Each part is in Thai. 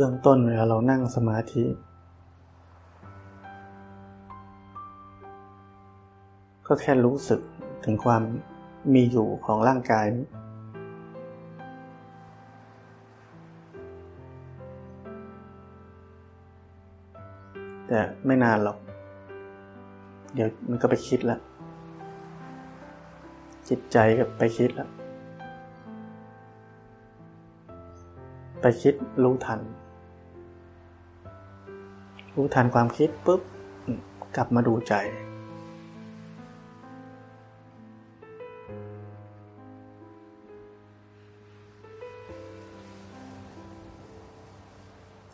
เบื้องต้นเวลาเรานั่งสมาธิ ก็แค่รู้สึกถึงความมีอยู่ของร่างกาย แต่ไม่นานหรอก เดี๋ยวมันก็ไปคิดแล้ว จิตใจก็ไปคิดแล้ว ไปคิดรู้ทัน รู้ทันความคิดปุ๊บกลับมาดูใจ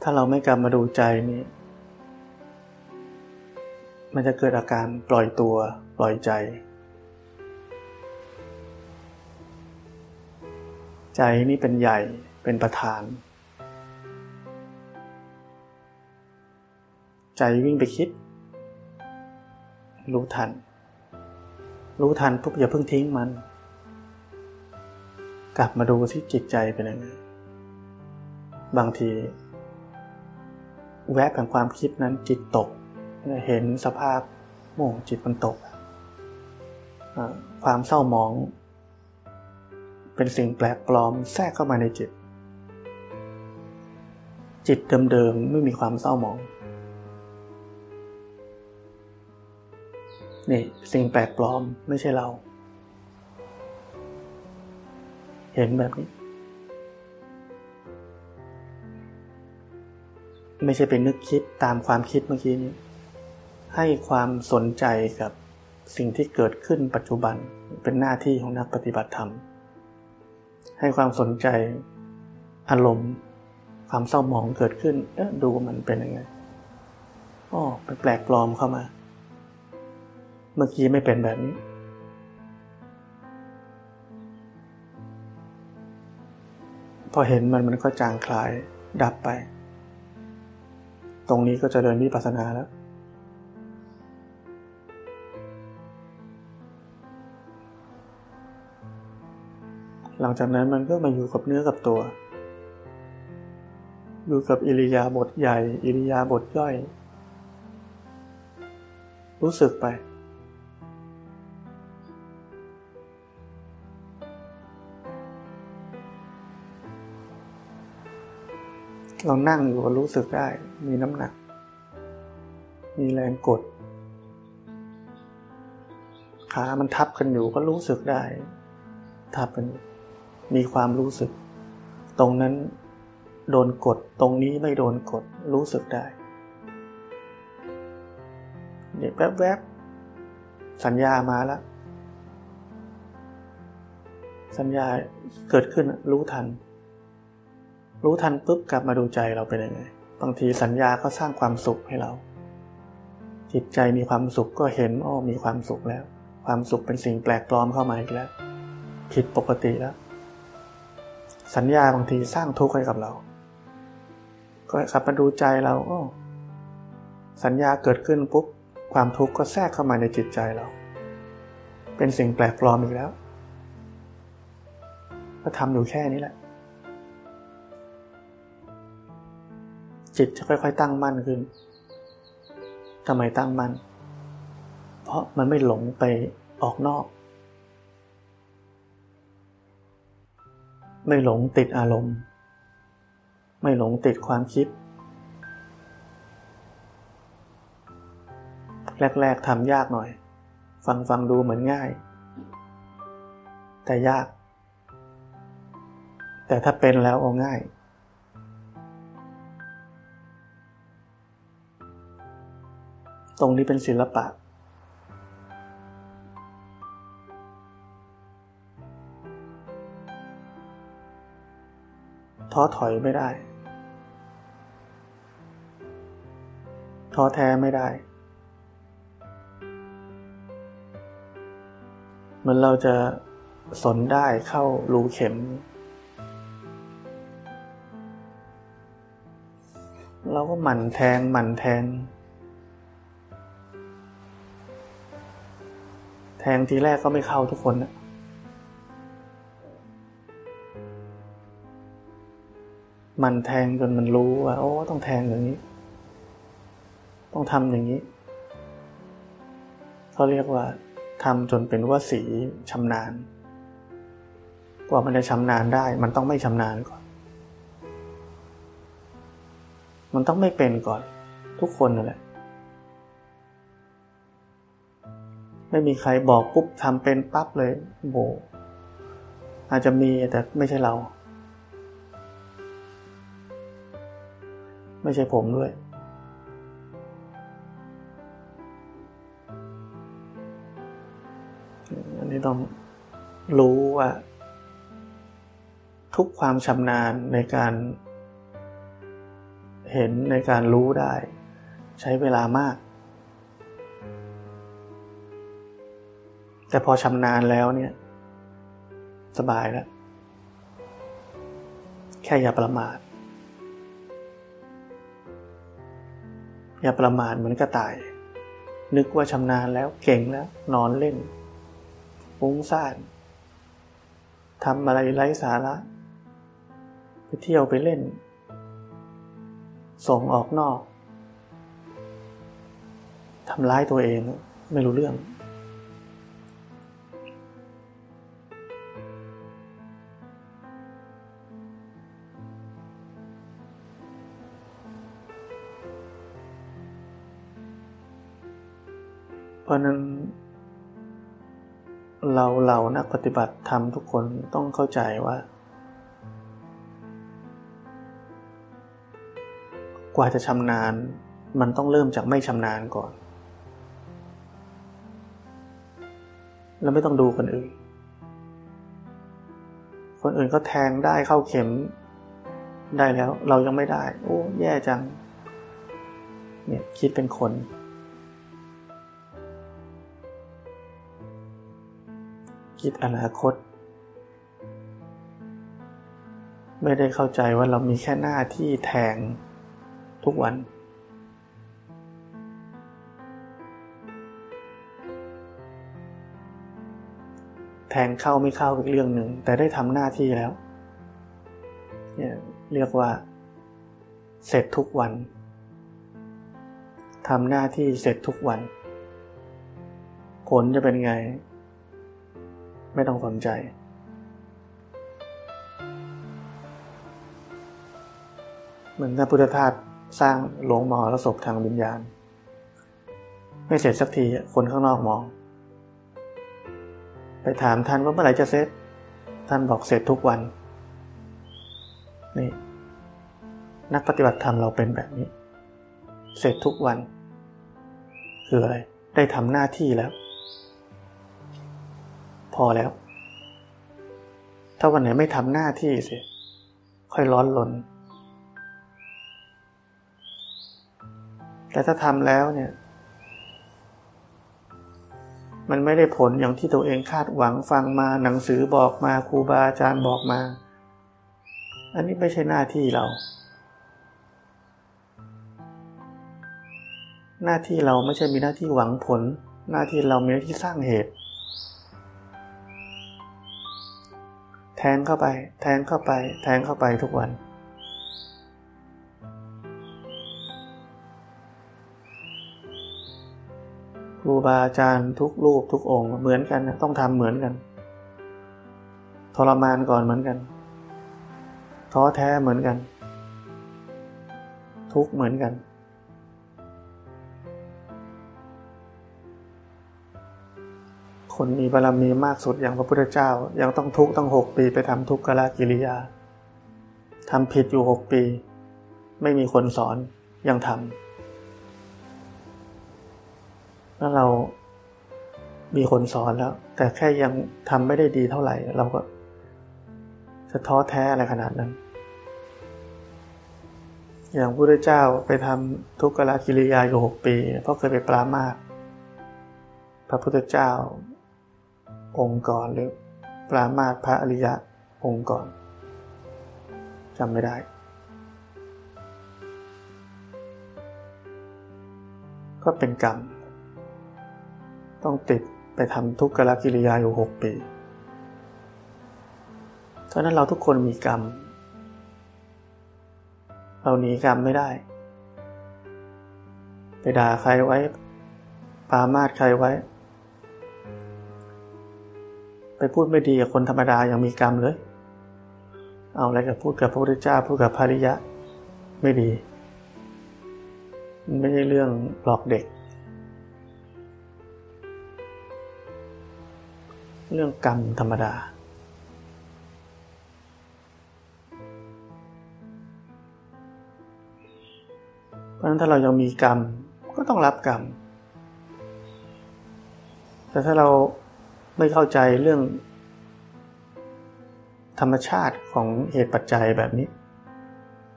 ถ้าเราไม่กลับมาดูใจนี่มันจะเกิดอาการปล่อยตัวปล่อยใจ ใจนี่เป็นใหญ่เป็นประธาน ใจวิ่งไปคิด รู้ทัน รู้ทันปุ๊บอย่าเพิ่งทิ้งมัน กลับมาดูที่จิตใจเป็นยังไงบางที แวบแห่งความคิดนั้นจิตตก เห็นสภาพโมงจิตมันตก ความเศร้าหมอง เป็นสิ่งแปลกปลอมแทรกเข้ามาในจิต จิตเดิมๆไม่มีความเศร้าหมอง นี่สิ่งแปลกปลอมไม่ใช่เรา เห็นแบบนี้ ไม่ใช่เป็นนึกคิดตามความคิดเมื่อกี้นี้ ให้ความสนใจกับสิ่งที่เกิดขึ้นปัจจุบันเป็นหน้าที่ของนักปฏิบัติธรรม ให้ความสนใจอารมณ์ ความเศร้าหมองเกิดขึ้นดูมันเป็นยังไงอ๋อเป็นแปลกปลอมเข้ามา เมื่อกี้ไม่เป็นแบบนี้ พอเห็นมันมันก็จางคลายดับไป ตรงนี้ก็จะเดินวิปัสสนาแล้ว หลังจากนั้นมันก็มาอยู่กับเนื้อกับตัว อยู่กับอิริยาบถใหญ่ อิริยาบถย่อย รู้สึกไป เรานั่งอยู่ก็รู้สึกได้ มีน้ำหนัก มีแรงกด ขามันทับกันอยู่ก็รู้สึกได้ ทับกันอยู่มีความรู้สึก ตรงนั้นโดนกด ตรงนี้ไม่โดนกด รู้สึกได้ เดี๋ยวแวบๆ สัญญามาแล้ว สัญญาเกิดขึ้นรู้ทัน รู้ทันปุ๊บกลับมาดูใจเราเป็นยังไง บางทีสัญญาก็สร้างความสุขให้เรา จิตใจมีความสุขก็เห็นอ้อมีความสุขแล้ว ความสุขเป็นสิ่งแปลกปลอมเข้ามาอีกแล้ว ผิดปกติแล้ว สัญญาบางทีสร้างทุกข์ให้กับเรา ก็ขับมาดูใจเราอ้สัญญาเกิดขึ้นปุ๊บความทุกข์ก็แทรกเข้ามาในจิตใจเรา เป็นสิ่งแปลกปลอมอีกแล้ว ก็ทำอยู่แค่นี้แหละ จิตจะค่อย ๆ ตั้งมั่นขึ้นทำไมตั้งมั่น เพราะมันไม่หลงไปออกนอก ไม่หลงติดอารมณ์ ไม่หลงติดความคิด แรก ๆทำยากหน่อย ฟังฟังดูเหมือนง่าย แต่ยาก แต่ถ้าเป็นแล้วเอาง่าย ตรงนี้เป็นศิลปะ ท้อถอยไม่ได้ ท้อแท้ไม่ได้ เหมือนเราจะสนได้เข้ารูเข็ม เราก็หมั่นแทงหมั่นแทง แทงทีแรกก็ไม่เข้าทุกคนนะมันแทงจนมันรู้ว่าโอ้ต้องแทงอย่างนี้ ต้องทำอย่างนี้เขาเรียกว่าทำจนเป็นว่าสีชำนาญ กว่ามันจะชำนาญได้ มันต้องไม่ชำนาญก่อน มันต้องไม่เป็นก่อน ทุกคนนั่นแหละ ไม่มีใครบอกปุ๊บทำเป็นปั๊บเลยโบอาจจะมีแต่ไม่ใช่เรา ไม่ใช่ผมด้วย อันนี้ต้องรู้ว่า ทุกความชำนาญในการ เห็นในการรู้ได้ ใช้เวลามาก แต่พอชำนาญแล้วเนี่ย สบายแล้ว แค่อย่าประมาท อย่าประมาทเหมือนกระต่าย นึกว่าชำนาญแล้วเก่งแล้ว นอนเล่นฟุ้งซ่านทำอะไรไร้สาระ ไปเที่ยวไปเล่น ส่งออกนอกทำร้ายตัวเองไม่รู้เรื่อง ราะนั้น เราเรานักปฏิบัติธรรมทุกคนต้องเข้าใจว่า กว่าจะชำนาญมันต้องเริ่มจากไม่ชำนาญก่อน แล้วไม่ต้องดูคนอื่น คนอื่นก็แทงได้เข้าเข็มได้แล้ว เรายังไม่ได้ โอ้ แย่จัง เนี่ยคิดเป็นคน คิดอนาคต ไม่ได้เข้าใจว่าเรามีแค่หน้าที่แทงทุกวัน แทงเข้าไม่เข้าเป็นเรื่องหนึ่ง แต่ได้ทำหน้าที่แล้วเนี่ยเรียกว่า เสร็จทุกวันทำหน้าที่เสร็จทุกวัน ผลจะเป็นไง ไม่ต้องสนใจ เหมือนท่านพุทธทาสสร้างหลวงมหรสพทางวิญญาณ ไม่เสร็จสักทีคนข้างนอกมอง ไปถามท่านว่าเมื่อไหร่จะเสร็จ ท่านบอกเสร็จทุกวัน นี่ นักปฏิบัติธรรมเราเป็นแบบนี้ เสร็จทุกวัน คืออะไร ได้ทำหน้าที่แล้ว พอแล้ว ถ้าวันไหนไม่ทำหน้าที่สิ ค่อยร้อนลน แต่ถ้าทำแล้วเนี่ย มันไม่ได้ผลอย่างที่ตัวเองคาดหวังฟังมาหนังสือบอกมาครูบาอาจารย์บอกมา อันนี้ไม่ใช่หน้าที่เรา หน้าที่เราไม่ใช่มีหน้าที่หวังผล หน้าที่เรามีหน้าที่สร้างเหตุ ทงเข้าไป แทงเข้าไป แทงเข้าไปทุกวัน ครูบาอาจารย์ทุกรูปทุกองค์เหมือนกันต้องทำเหมือนกัน ทรมานก่อนเหมือนกัน ท้อแท้เหมือนกัน ทุกเหมือนกัน คนมีบารมีมากสุดอย่างพระพุทธเจ้า ยังต้องทุกข์ตั้งหกปีไปทำทุกขละกิริยาทำผิดอยู่หกปี ไม่มีคนสอนยังทำแล้วเรามีคนสอนแล้ว แต่แค่ยังทำไม่ได้ดีเท่าไหร่ เราก็ จะท้อแท้อะไรขนาดนั้น อย่างพระพุทธเจ้าไปทำทุกขละกิริยาอยู่หกปี เพราะเคยไปปรามาสพระพุทธเจ้า องค์ก่อนหรือปรามาสพระอริยะองค์ก่อนจำไม่ได้ ก็เป็นกรรม ต้องติดไปทำทุกขลกิริยาอยู่หกปีเพราะนั้นเราทุกคนมีกรรม เราหนีกรรมไม่ได้ ไปด่าใครไว้ ปามาดใครไว้ ไปพูดไม่ดีกับคนธรรมดายังมีกรรมเลย เอาอะไรกับพูดกับพระพุทธเจ้าพูดกับภริยะ ไม่ดี มันไม่ใช่เรื่องหลอกเด็ก เรื่องกรรมธรรมดา เพราะฉะนั้นถ้าเรายังมีกรรมก็ต้องรับกรรม แต่ถ้าเรา ไม่เข้าใจเรื่อง ธรรมชาติของเหตุปัจจัยแบบนี้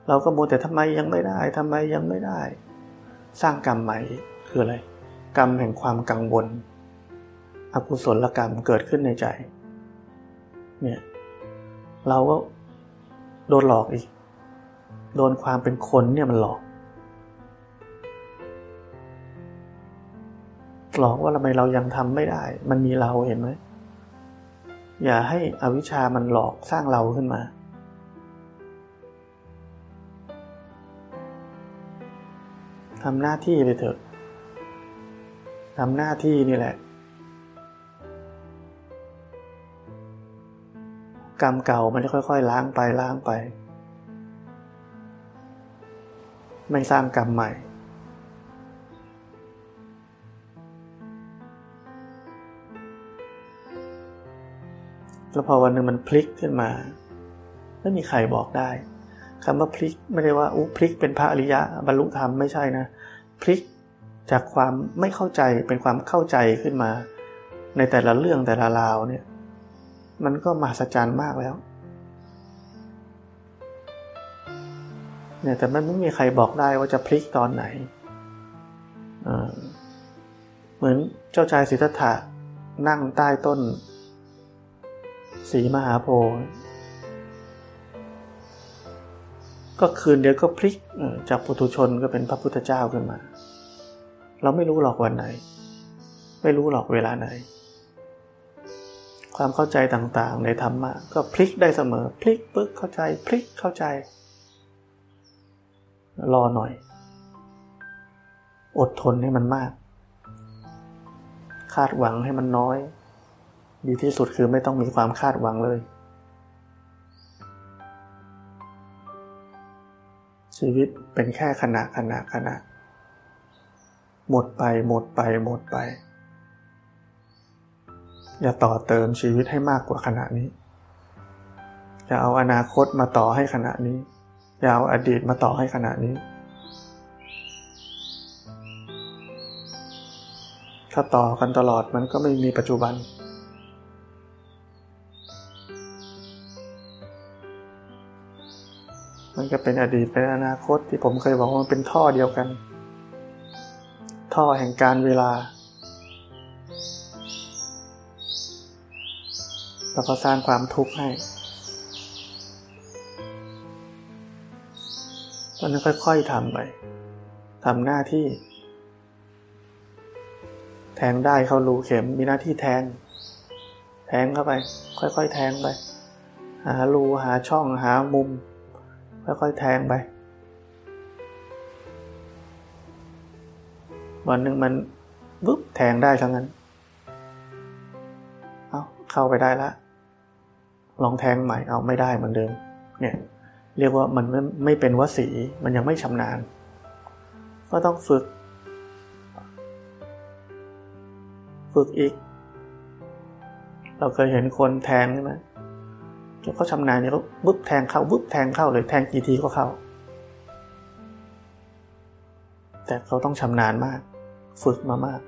เราก็มัวแต่ทำไมยังไม่ได้ทำไมยังไม่ได้ สร้างกรรมใหม่คืออะไร กรรมแห่งความกังวล อกุศลกรรมเกิดขึ้นในใจ เนี่ย เราก็โดนหลอกอีก โดนความเป็นคนเนี่ยมันหลอก หลอกว่าทำไมเรายังทำไม่ได้ มันมีเราเห็นไหมอย่าให้อวิชามันหลอกสร้างเราขึ้นมา ทำหน้าที่ไปเถอะ ทำหน้าที่นี่แหละ กรรมเก่ามันจะค่อยๆ ล้างไปล้างไป ไม่สร้างกรรมใหม่ แล้วพอวันหนึ่งมันพลิกขึ้นมา ไม่มีใครบอกได้คำว่าพลิกไม่ได้ว่าอู้พลิกเป็นพระอริยะบรรลุธรรมไม่ใช่นะ พลิกจากความไม่เข้าใจเป็นความเข้าใจขึ้นมา ในแต่ละเรื่องแต่ละราวเนี่ย มันก็มหัศจรรย์มากแล้วเนี่ยแต่มันไม่มีใครบอกได้ว่าจะพลิกตอนไหน เหมือนเจ้าชายสิทธัตถะนั่งใต้ต้น สีมหาโพธิ์ก็คืนเดียวก็พลิกจากปุถุชนก็เป็นพระพุทธเจ้าขึ้นมา เราไม่รู้หรอกวันไหน ไม่รู้หรอกเวลาไหน ความเข้าใจต่างๆ ในธรรมะก็พลิกได้เสมอ พลิกปึ๊กเข้าใจ พลิกเข้าใจ รอหน่อย อดทนให้มันมาก คาดหวังให้มันน้อย ดีที่สุดคือไม่ต้องมีความคาดหวังเลย ชีวิตเป็นแค่ขณะขณะขณะ หมดไปหมดไปหมดไป อย่าต่อเติมชีวิตให้มากกว่าขณะนี้ อย่าเอาอนาคตมาต่อให้ขณะนี้ อย่าเอาอดีตมาต่อให้ขณะนี้ถ้าต่อกันตลอดมันก็ไม่มีปัจจุบัน มันก็เป็นอดีตเป็นอนาคตที่ผมเคยบอกว่ามันเป็นท่อเดียวกัน ท่อแห่งการเวลาแล้วก็สร้างความทุกข์ให้ตอนนั้นค่อยๆทำไปทำหน้าที่ แทงได้เข้ารูเข็มมีหน้าที่แทง แทงเข้าไป ค่อยๆแทงไป หารูหาช่องหามุม ค่อยๆแทงไป วันหนึ่งมันปุ๊บแทงได้ทั้งนั้น เอาเข้าไปได้ละลองแทงใหม่เอาไม่ได้เหมือนเดิม เนี่ย เรียกว่ามันไม่ไม่เป็นวสีมันยังไม่ชำนาญ ก็ต้องฝึก ฝึกอีก เราเคยเห็นคนแทงใช่ไหม เขาชำนาญเนี่ยเขาบึ๊บแทงเข้าบึ๊บแทงเข้าเลยแทงกี่ทีก็เข้า แต่เขาต้องชำนาญมาก ฝึกมามาก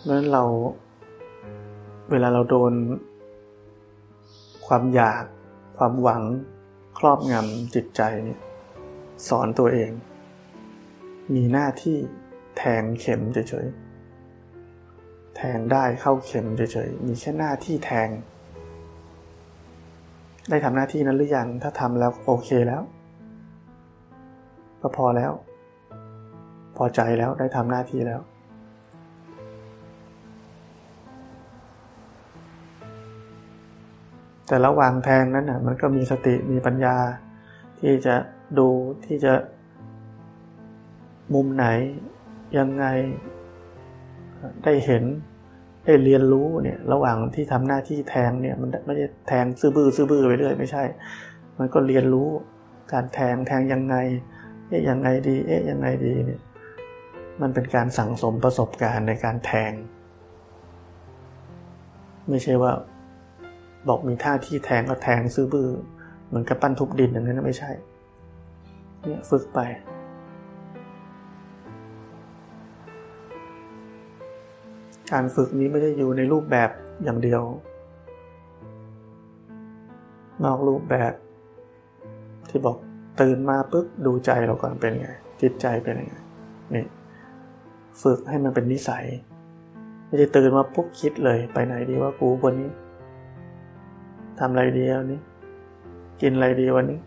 เพราะนั้นเรา เวลาเราโดน ความอยาก ความหวัง ครอบงำจิตใจเนี่ยสอนตัวเอง มีหน้าที่แทงเข็มเฉยๆ แทงได้เข้าเข็มเฉยๆ มีแค่หน้าที่แทง ได้ทำหน้าที่นั้นหรือยัง ถ้าทำแล้วโอเคแล้ว ก็พอแล้ว พอใจแล้วได้ทำหน้าที่แล้ว แต่ระหว่างแทงนั้นนะมันก็มีสติมีปัญญา ที่จะดูที่จะมุมไหนยังไง ได้เห็นได้เรียนรู้เนี่ยระหว่างที่ทำหน้าที่แทงเนี่ยมันไม่ใช่แทงซื่อบื้อซื่อบื้อไปเรื่อยไม่ใช่ มันก็เรียนรู้การแทงแทงยังไง เอ๊ะยังไงดี เอ๊ะยังไงดีเนี่ยมันเป็นการสั่งสมประสบการณ์ในการแทง ไม่ใช่ว่า บอกมีท่าที่แทงก็แทงซื่อบื้อเหมือนกับปั้นทุบดินอย่างนั้นไม่ใช่ เนี่ยฝึกไป การฝึกนี้ไม่ได้อยู่ในรูปแบบอย่างเดียว นอกรูปแบบ ที่บอกตื่นมาปุ๊บดูใจเราก่อนเป็นไง จิตใจเป็นไงนี่ฝึกให้มันเป็นนิสัย ไม่ใช่ตื่นมาปุ๊บคิดเลยไปไหนดีว่ากูวันนี้ทำอะไรดีวันนี้ กินอะไรดีวันนี้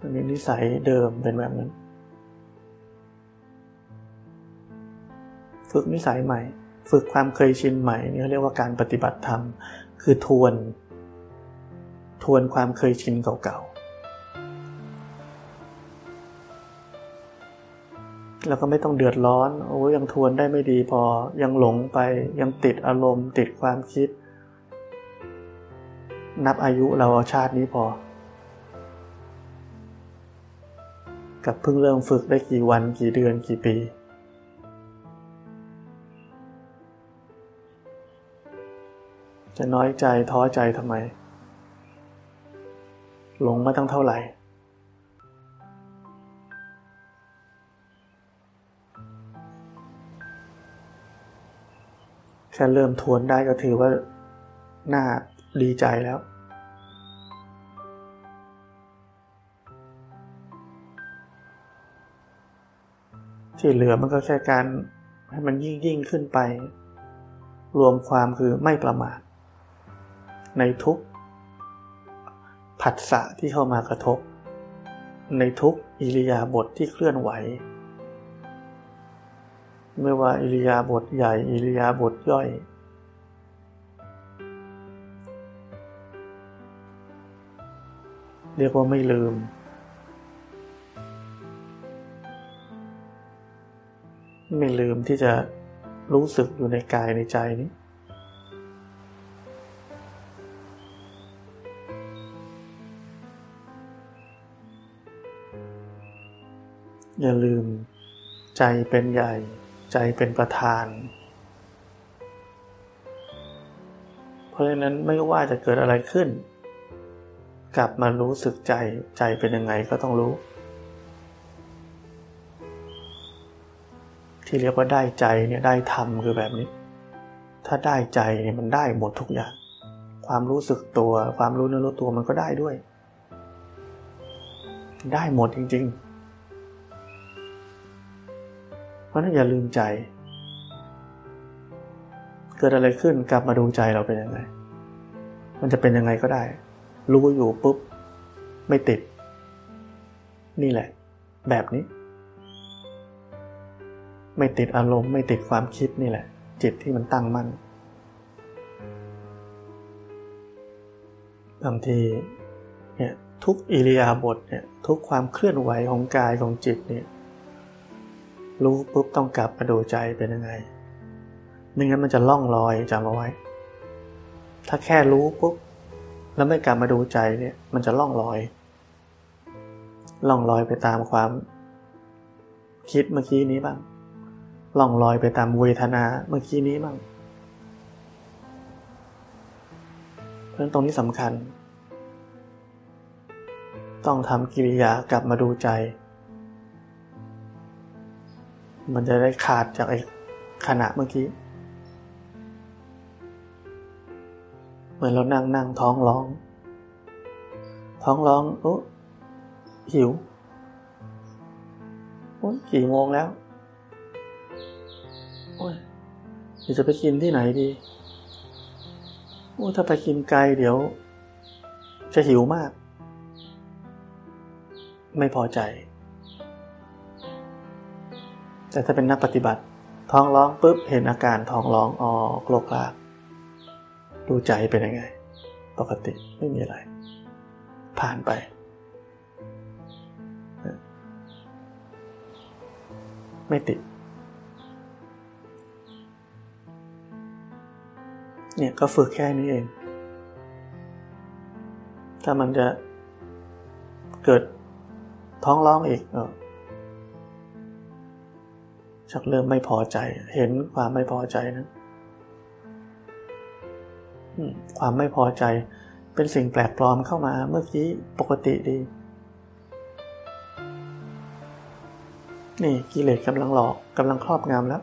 อันนี้นิสัยเดิมเป็นแบบนั้น ฝึกนิสัยใหม่ ฝึกความเคยชินใหม่นี่เรียกว่าการปฏิบัติธรรม คือทวน ทวนความเคยชินเก่าๆ แล้วก็ไม่ต้องเดือดร้อน โอ้ยังทวนได้ไม่ดีพอ ยังหลงไป ยังติดอารมณ์ ติดความคิด นับอายุเราอาชาตินี้พอกับเพิ่งเริ่มฝึกได้กี่วันกี่เดือนกี่ปี จะน้อยใจท้อใจทำไม หลงมาตั้งเท่าไหร่ แค่เริ่มทวนได้ก็ถือว่าน่าดีใจแล้ว ที่เหลือมันก็แค่การให้มันยิ่งยิ่งขึ้นไป รวมความคือไม่ประมาท ในทุกผัสสะที่เข้ามากระทบ ในทุกอิริยาบถทที่เคลื่อนไหว ไม่ว่าอิริยาบถใหญ่อิริยาบถย่อย เรียกว่าไม่ลืม ไม่ลืมที่จะรู้สึกอยู่ในกายในใจนี้ อย่าลืม ใจเป็นใหญ่ ใจเป็นประธาน เพราะฉะนั้นไม่ว่าจะเกิดอะไรขึ้น กลับมารู้สึกใจใจเป็นยังไงก็ต้องรู้ ที่เรียกว่าได้ใจเนี่ยได้ธรรมคือแบบนี้ ถ้าได้ใจเนี่ยมันได้หมดทุกอย่าง ความรู้สึกตัว ความรู้เนื้อรู้ตัวมันก็ได้ด้วย ได้หมดจริง ๆ ราะนั้นอย่าลืมใจ เกิดอะไรขึ้นกลับมาดูใจเราเป็นยังไง มันจะเป็นยังไงก็ได้ รู้อยู่ปุ๊บ ไม่ติด นี่แหละ แบบนี้ ไม่ติดอารมณ์ไม่ติดความคิดนี่แหละ จิตที่มันตั้งมั่นบางทีเนี่ยทุกอิริยาบถเนี่ยทุกความเคลื่อนไหวของกายของจิตเนี่ย รู้ปุ๊บต้องกลับมาดูใจเป็นยังไงไม่งั้นมันจะล่องลอยจำเอาไว้ ถ้าแค่รู้ปุ๊บแล้วไม่กลับมาดูใจเนี่ย มันจะล่องลอย ล่องลอยไปตามความ คิดเมื่อกี้นี้บ้าง ล่องลอยไปตามเวทนาเมื่อกี้นี้บ้าง เพราะงั้นตรงนี้สำคัญ ต้องทำกิริยากลับมาดูใจ มันจะได้ขาดจากไอ้ขณะเมื่อกี้ เหมือนเรานั่งนั่งท้องร้อง ท้องร้องโอ้หิวโอ้ยกี่โมงแล้วโอ้ยเดี๋ยวจะไปกินที่ไหนดีโอ้ถ้าไปกินไกลเดี๋ยว จะหิวมาก ไม่พอใจ แต่ถ้าเป็นนักปฏิบัติ ท้องร้องปุ๊บเห็นอาการท้องร้องออกโลกลากดูใจเป็นยังไง ปกติไม่มีอะไร ผ่านไป ไม่ติดเนี่ยก็ฝึกแค่นี้เอง ถ้ามันจะเกิดท้องร้องอีก ชักเริ่มไม่พอใจ เห็นความไม่พอใจนะความไม่พอใจเป็นสิ่งแปลกปลอมเข้ามาเมื่อกี้ปกติดี นี่กิเลสกำลังหลอกกำลังครอบงำแล้ว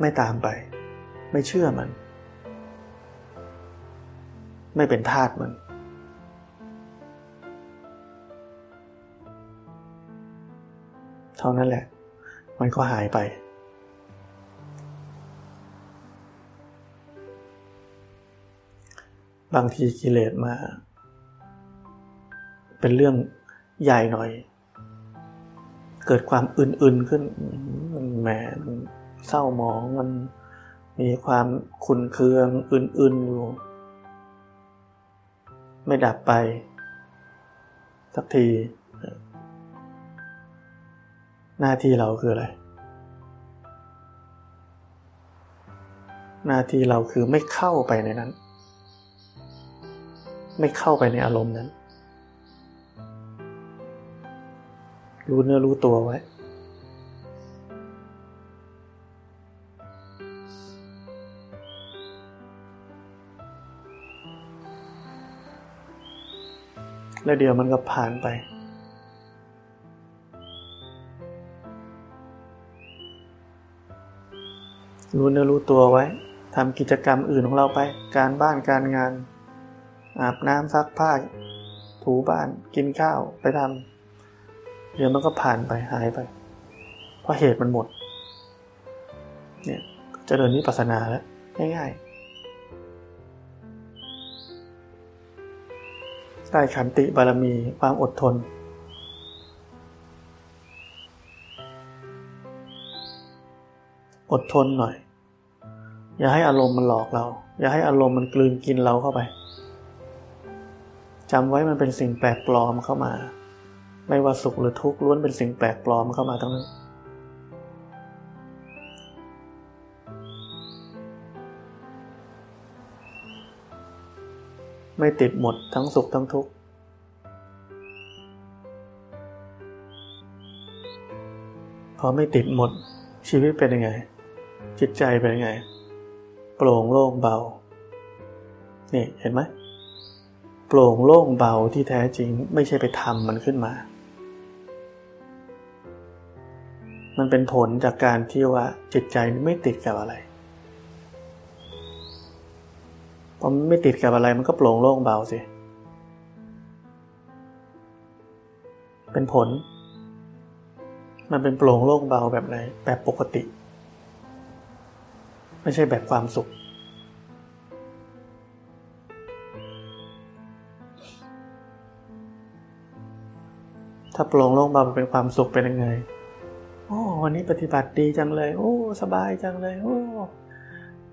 ไม่ตามไป ไม่เชื่อมัน ไม่เป็นทาสมัน ท่านั้นแหละ มันก็หายไป บางทีกิเลสมา เป็นเรื่องใหญ่หน่อย เกิดความอื่นๆขึ้น มันแหมมันเศร้าหมองมันมีความขุนเคืองอื่นๆอยู่ ไม่ดับไป สักที หน้าที่เราคืออะไร หน้าที่เราคือไม่เข้าไปในนั้น ไม่เข้าไปในอารมณ์นั้น รู้เนื้อรู้ตัวไว้ แล้วเดี๋ยวมันก็ผ่านไป รู้เนื้อรู้ตัวไว้ทำกิจกรรมอื่นของเราไป การบ้านการงาน อาบน้ำซักผ้า ถูบ้านกินข้าวไปทำเดี๋ยวมันก็ผ่านไปหายไป เพราะเหตุมันหมด เนี่ยจะเดินนิพพานาแล้ว ง่ายๆได้ขันติบารมีความอดทนอดทนหน่อย อย่าให้อารมณ์มันหลอกเรา อย่าให้อารมณ์มันกลืนกินเราเข้าไปจำไว้มันเป็นสิ่งแปลกปลอมเข้ามา ไม่ว่าสุขหรือทุกข์ล้วนเป็นสิ่งแปลกปลอมเข้ามาทั้งนั้น ไม่ติดหมดทั้งสุขทั้งทุกข์พอไม่ติดหมดชีวิตเป็นยังไง จิตใจเป็นยังไง โปร่งโล่งเบา นี่เห็นไหมโปร่งโล่งเบาที่แท้จริงไม่ใช่ไปทำมันขึ้นมา มันเป็นผลจากการที่ว่าจิตใจไม่ติดกับอะไรพอไม่ติดกับอะไรมันก็โปร่งโล่งเบาสิ เป็นผล มันเป็นโปร่งโล่งเบาแบบไหนแบบปกติ ไม่ใช่แบบความสุข ถ้าปลงโล่งเบาเป็นความสุขเป็นยังไง โอ้วันนี้ปฏิบัติดีจังเลย โอ้ สบายจังเลย โอ้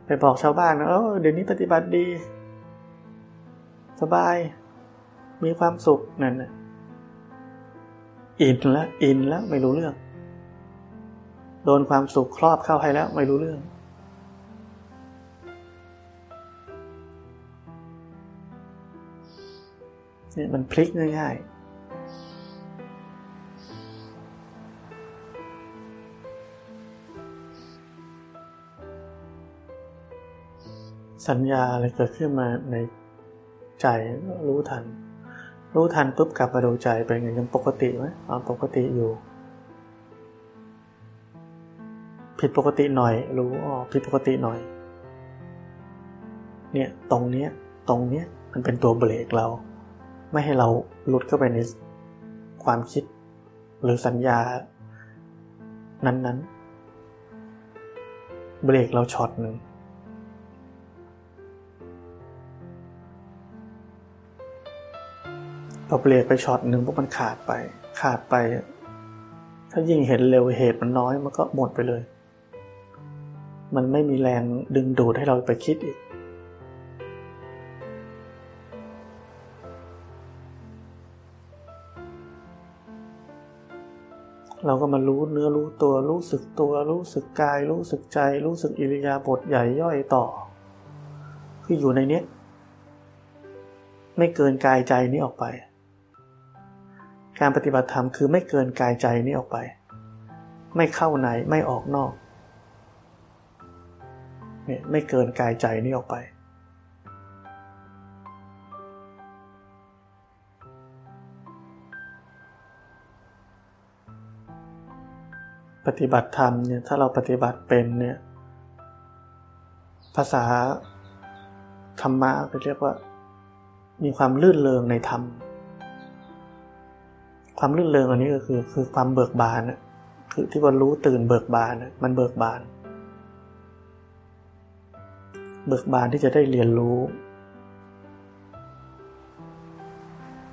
ไปบอกชาวบ้านนะเออเดี๋ยวนี้ปฏิบัติดี สบาย มีความสุขนั่นนะอินแล้วอินแล้วไม่รู้เรื่อง โดนความสุขครอบเข้าให้แล้วไม่รู้เรื่อง นี่ยมันพลิกง่ายๆ สัญญาอะไรเกิดขึ้นมาในใจรู้ทัน รู้ทันปุ๊บกลับมาดูใจเป็นไงยังปกติไหมอ๋อปกติอยู่ ผิดปกติหน่อยรู้อ๋อผิดปกติหน่อย เนี่ยตรงเนี้ยตรงเนี้ยมันเป็นตัวเบรกเรา ไม่ให้เราหลุดเข้าไปในความคิด หรือสัญญา นั้นๆ เบรกเราช็อตหนึ่งพอเบรกไปช็อตหนึ่งพวกมันขาดไป ขาดไป ถ้ายิ่งเห็นเร็วเหตุมันน้อยมันก็หมดไปเลย มันไม่มีแรงดึงดูดให้เราไปคิดอีก เราก็มารู้เนื้อรู้ตัวรู้สึกตัว รู้สึกกาย รู้สึกใจ รู้สึกอิริยาบถใหญ่ย่อยต่อ คืออยู่ในนี้ไม่เกินกายใจนี้ออกไป การปฏิบัติธรรมคือไม่เกินกายใจนี้ออกไป ไม่เข้าในไม่ออกนอกเนี่ยไม่เกินกายใจนี้ออกไป ปฏิบัติธรรมเนี่ยถ้าเราปฏิบัติเป็นเนี่ยภาษาธรรมะก็เรียกว่า มีความลื่นเลงในธรรม ความลื่นเลงอันนี้ก็คือคือความเบิกบานคือที่ว่ารู้ตื่นเบิกบานมันเบิกบาน เบิกบานที่จะได้เรียนรู้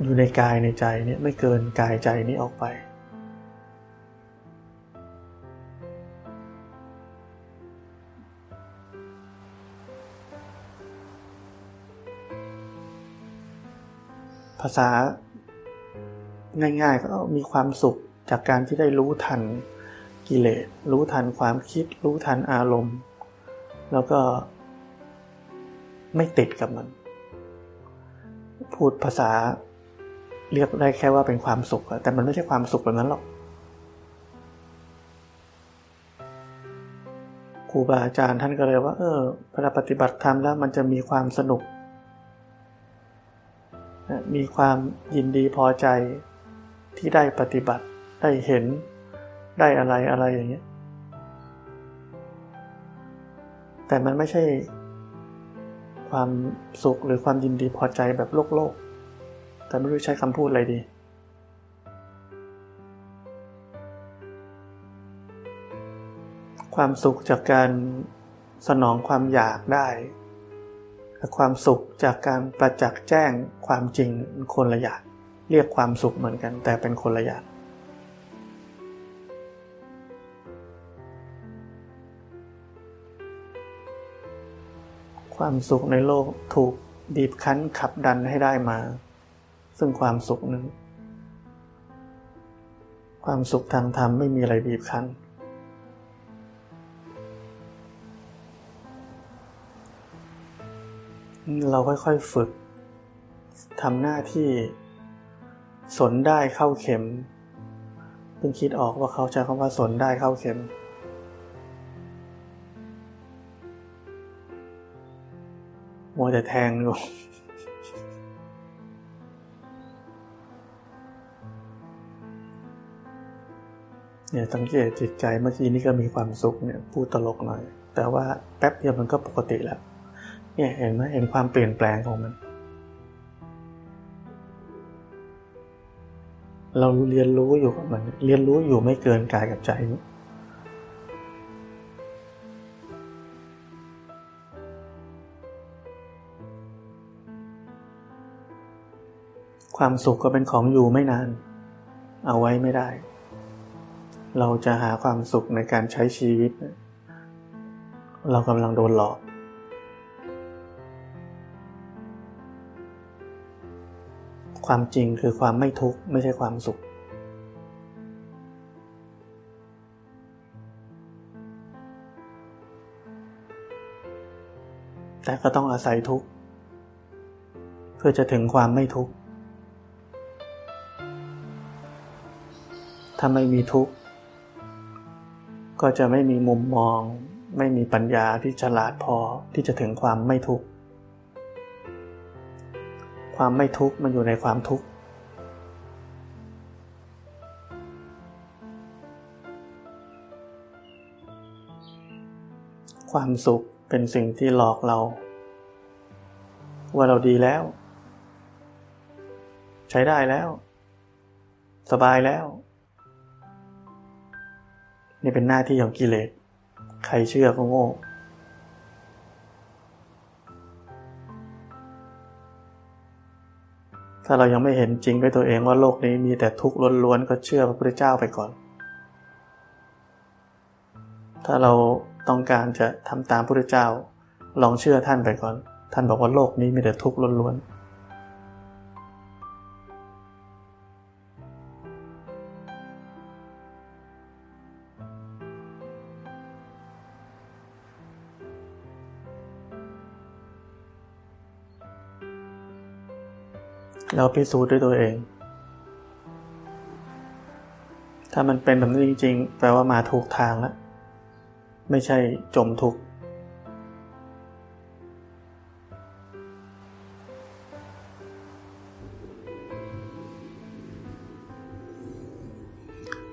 อยู่ในกายในใจเนี่ยไม่เกินกายใจนี้ออกไป ภาษา ง่าย ๆ ก็มีความสุขจากการที่ได้รู้ทันกิเลส รู้ทันความคิด รู้ทันอารมณ์ แล้วก็ไม่ติดกับมัน พูดภาษาเรียกได้แค่ว่าเป็นความสุข แต่มันไม่ใช่ความสุขแบบนั้นหรอกครูบาอาจารย์ท่านก็เลยว่า เออเวลาปฏิบัติธรรมแล้วมันจะมีความสนุก มีความยินดีพอใจที่ได้ปฏิบัติได้เห็นได้อะไรอะไรอย่างเงี้ย แต่มันไม่ใช่ความสุขหรือความยินดีพอใจแบบโลกโลก แต่ไม่รู้ใช้คำพูดอะไรดี ความสุขจากการสนองความอยากได้ ความสุขจากการประจักษ์แจ้งความจริงคนละอย่างเรียกความสุขเหมือนกัน แต่เป็นคนละอย่างความสุขในโลกถูกบีบคั้นขับดันให้ได้มา ซึ่งความสุขนั้น ความสุขทางธรรมไม่มีอะไรบีบคั้น เราค่อยๆฝึกทำหน้าที่สนได้เข้าเข็มเพิ่งคิดออกว่าเขาใช้คำว่าสนได้เข้าเข็ม มัวแต่แทงอยู่เนี่ยสังเกตจิตใจเมื่อกี้นี้ก็มีความสุขเนี่ยพูดตลกหน่อย แต่ว่าแป๊บเดียวมันก็ปกติแล้ว เนี่ยเห็นไหมเห็นความเปลี่ยนแปลงของมัน เราเรียนรู้อยู่กับมัน เรียนรู้อยู่ไม่เกินกายกับใจความสุขก็เป็นของอยู่ไม่นาน เอาไว้ไม่ได้ เราจะหาความสุขในการใช้ชีวิต เรากำลังโดนหลอก ความจริงคือความไม่ทุกข์ไม่ใช่ความสุข แต่ก็ต้องอาศัยทุกข์ เพื่อจะถึงความไม่ทุกข์ ถ้าไม่มีทุกข์ ก็จะไม่มีมุมมอง ไม่มีปัญญาที่ฉลาดพอที่จะถึงความไม่ทุกข์ ความไม่ทุกข์มันอยู่ในความทุกข์ความสุขเป็นสิ่งที่หลอกเรา ว่าเราดีแล้ว ใช้ได้แล้ว สบายแล้ว นี่เป็นหน้าที่ของกิเลส ใครเชื่อก็โง่ ถ้าเรายังไม่เห็นจริงด้วยตัวเองว่าโลกนี้มีแต่ทุกข์ล้วนๆก็เชื่อพระพุทธเจ้าไปก่อน ถ้าเราต้องการจะทำตามพระพุทธเจ้า ลองเชื่อท่านไปก่อน ท่านบอกว่าโลกนี้มีแต่ทุกข์ล้วนๆ เราพิสูจน์ด้วยตัวเอง ถ้ามันเป็นแบบนี้จริง ๆ แปลว่ามาถูกทางแล้ว ไม่ใช่จมทุกข์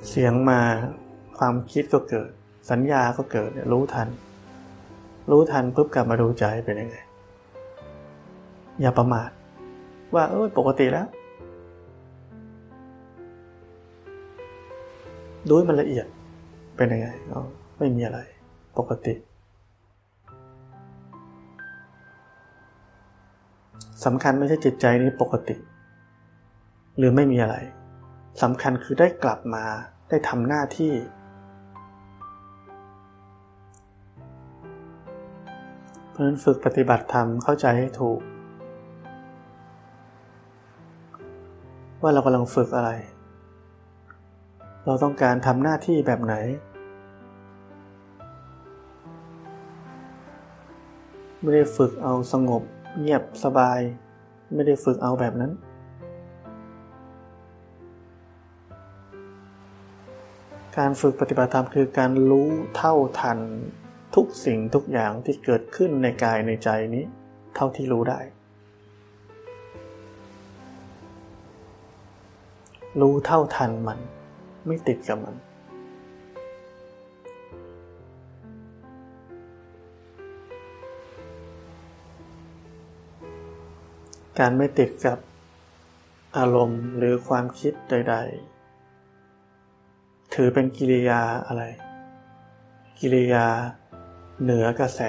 เสียงมาความคิดก็เกิด สัญญาก็เกิดรู้ทัน รู้ทันปุ๊บกลับมาดูใจเป็นยังไง อย่าประมาท ว่าเออปกติแล้ว ดูมันละเอียดเป็นยังไงอ๋อไม่มีอะไร ปกติสำคัญไม่ใช่จิตใจนี้ปกติ หรือไม่มีอะไรสำคัญคือได้กลับมาได้ทำหน้าที่ เพราะนั้นฝึกปฏิบัติธรรมเข้าใจให้ถูก ว่าเรากำลังฝึกอะไร เราต้องการทำหน้าที่แบบไหน ไม่ได้ฝึกเอาสงบ เงียบสบาย ไม่ได้ฝึกเอาแบบนั้น การฝึกปฏิบัติธรรมคือการรู้เท่าทันทุกสิ่งทุกอย่างที่เกิดขึ้นในกายในใจนี้ เท่าที่รู้ได้ รู้เท่าทันมัน ไม่ติดกับมัน การไม่ติดกับอารมณ์หรือความคิดใด ๆ ถือเป็นกิริยาอะไร กิริยาเหนือกระแส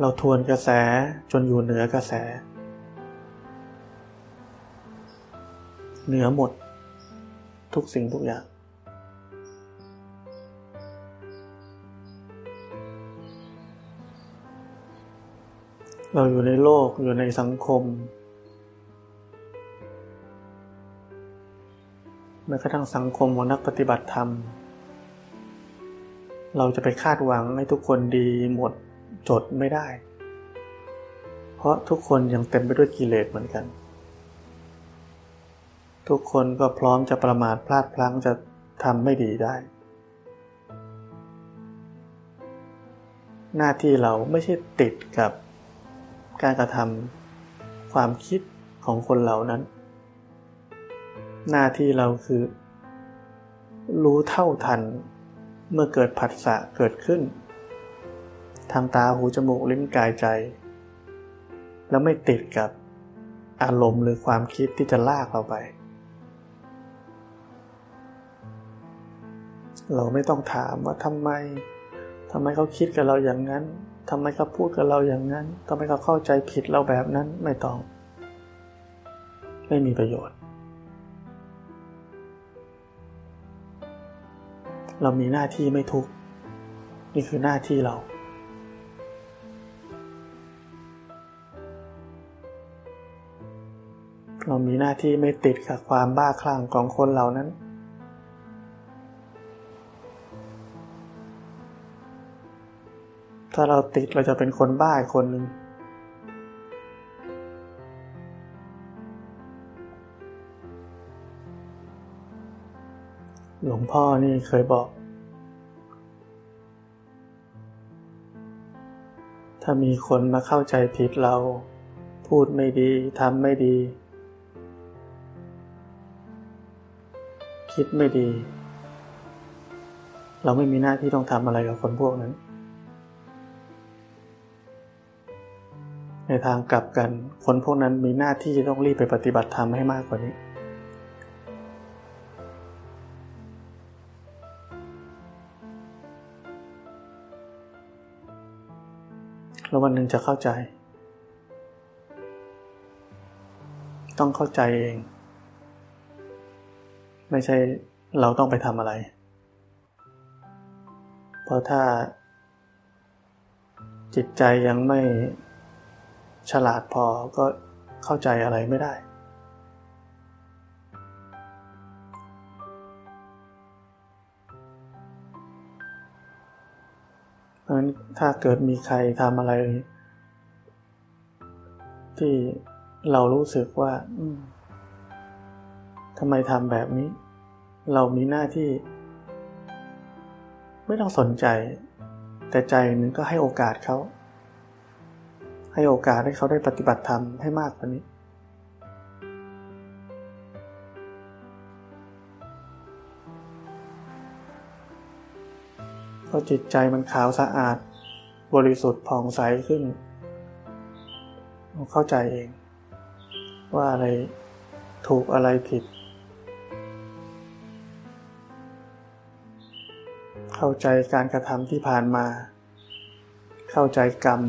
เราทวนกระแสจนอยู่เหนือกระแส เหนือหมด ทุกสิ่งทุกอย่าง เราอยู่ในโลกอยู่ในสังคมแม้กระทั่งสังคมของนักปฏิบัติธรรม เราจะไปคาดหวังให้ทุกคนดีหมด จดไม่ได้ เพราะทุกคนยังเต็มไปด้วยกิเลสเหมือนกัน ทุกคนก็พร้อมจะประมาทพลาดพลั้งจะทำไม่ดีได้ หน้าที่เราไม่ใช่ติดกับการกระทำความคิดของคนเหล่านั้น หน้าที่เราคือ รู้เท่าทันเมื่อเกิดผัสสะเกิดขึ้น ทางตาหูจมูกลิ้นกายใจ แล้วไม่ติดกับอารมณ์หรือความคิดที่จะลากเราไป เราไม่ต้องถามว่าทำไมทำไมเขาคิดกับเราอย่างนั้นทำไมเขาพูดกับเราอย่างนั้นทำไมเขาเข้าใจผิดเราแบบนั้นไม่ต้อง ไม่มีประโยชน์ เรามีหน้าที่ไม่ทุกนี่คือหน้าที่เรา เรามีหน้าที่ไม่ติดกับความบ้าคลั่งของคนเหล่านั้น ถ้าเราติดเราจะเป็นคนบ้าคนหนึ่งหลวงพ่อนี่เคยบอก ถ้ามีคนมาเข้าใจผิดเรา พูดไม่ดีทำไม่ดี คิดไม่ดี เราไม่มีหน้าที่ต้องทำอะไรกับคนพวกนั้น ในทางกลับกัน คนพวกนั้นมีหน้าที่จะต้องรีบไปปฏิบัติธรรมให้มากกว่านี้ แล้ววันหนึ่งจะเข้าใจ ต้องเข้าใจเอง ไม่ใช่เราต้องไปทำอะไร เพราะถ้า จิตใจยังไม่ฉลาดพอก็เข้าใจอะไรไม่ได้ เพราะฉะนั้นถ้าเกิดมีใครทำอะไร ที่เรารู้สึกว่า ทำไมทำแบบนี้ เรามีหน้าที่ ไม่ต้องสนใจ แต่ใจหนึ่งก็ให้โอกาสเขา ให้โอกาสให้เขาได้ปฏิบัติธรรมให้มากกว่านี้ พอจิตใจมันขาวสะอาด บริสุทธิ์ผ่องใสขึ้น เข้าใจเอง ว่าอะไรถูกอะไรผิด เข้าใจการกระทำที่ผ่านมา เข้าใจกรรม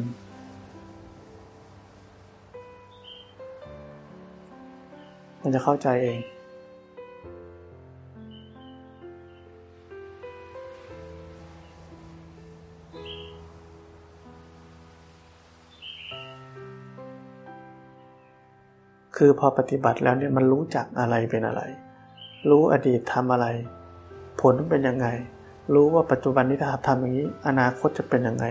มันจะเข้าใจเองคือพอปฏิบัติแล้วเนี่ยมันรู้จักอะไรเป็นอะไร รู้อดีตทำอะไร ผลเป็นยังไง รู้ว่าปัจจุบันนี้ถ้าทำอย่างนี้ อนาคตจะเป็นยังไง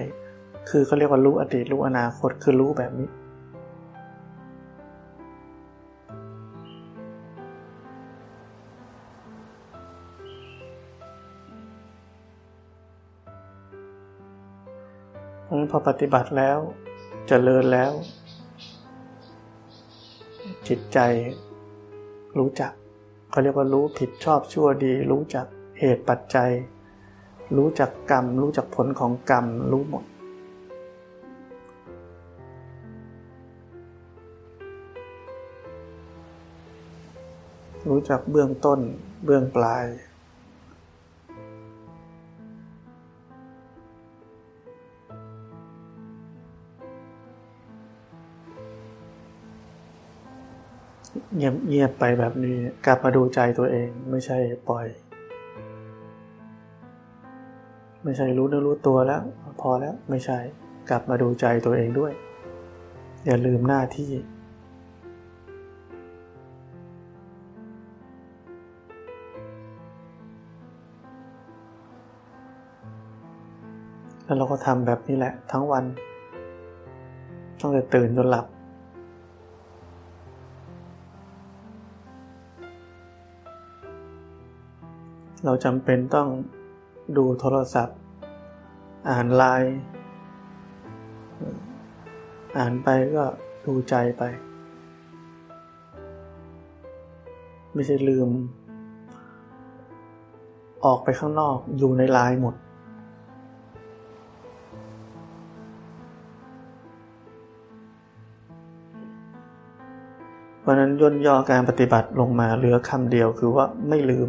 คือเขาเรียกว่ารู้อดีตรู้อนาคตคือรู้แบบนี้พราะฉะนั้นพอปฏิบัติแล้วจเจริญแล้ว จิตใจรู้จักเขาเรียกว่ารู้ผิดชอบชั่วดี รู้จักเหตุปัจจัย รู้จักกรรม รู้จักผลของกรรม รู้หมด รู้จักเบื้องต้น เบื้องปลาย เงียบเงียบไปแบบนี้ กลับมาดูใจตัวเองไม่ใช่ปล่อย ไม่ใช่รู้เนื้อรู้ตัวแล้ว พอแล้วไม่ใช่กลับมาดูใจตัวเองด้วย อย่าลืมหน้าที่ แล้วเราก็ทำแบบนี้แหละทั้งวันตั้งแต่ตื่นจนหลับเราจำเป็นต้อง ดูโทรศัพท์ อ่านไลน์อ่านไปก็ดูใจไป ไม่ใช่ลืม ออกไปข้างนอกอยู่ในไลน์หมด เพราะนั้นย่นย่อการปฏิบัติลงมาเหลือคำเดียวคือว่าไม่ลืม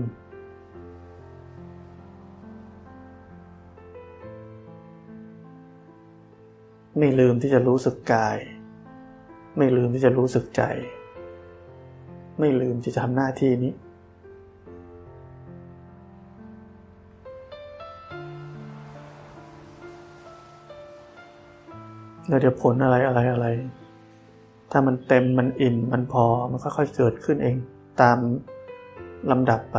ไม่ลืมที่จะรู้สึกกาย ไม่ลืมที่จะรู้สึกใจ ไม่ลืมที่จะทำหน้าที่นี้ แล้วเดี๋ยวผลอะไรอะไรอะไร ถ้ามันเต็มมันอิ่มมันพอมันก็ค่อยเกิดขึ้นเองตามลำดับไป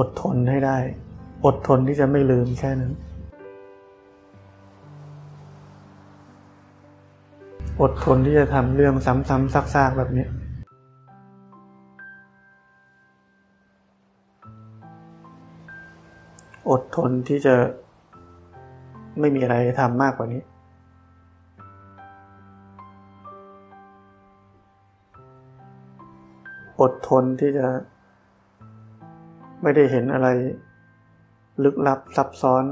อดทนให้ได้ อดทนที่จะไม่ลืมแค่นั้น อดทนที่จะทำเรื่องซ้ำๆซากๆแบบนี้อดทนที่จะไม่มีอะไรทำมากกว่านี้ อดทนที่จะ ไม่ได้เห็นอะไร ลึกลับซับซ้อน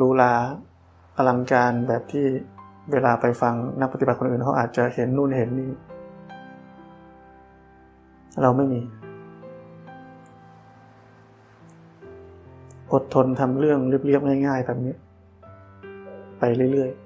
รูลาอลังการแบบที่เวลาไปฟังนักปฏิบัติคนอื่นเขาอาจจะเห็นนู่นเห็นนี่ เราไม่มี อดทนทำเรื่องเรียบๆง่ายๆแบบนี้ ไปเรื่อยๆ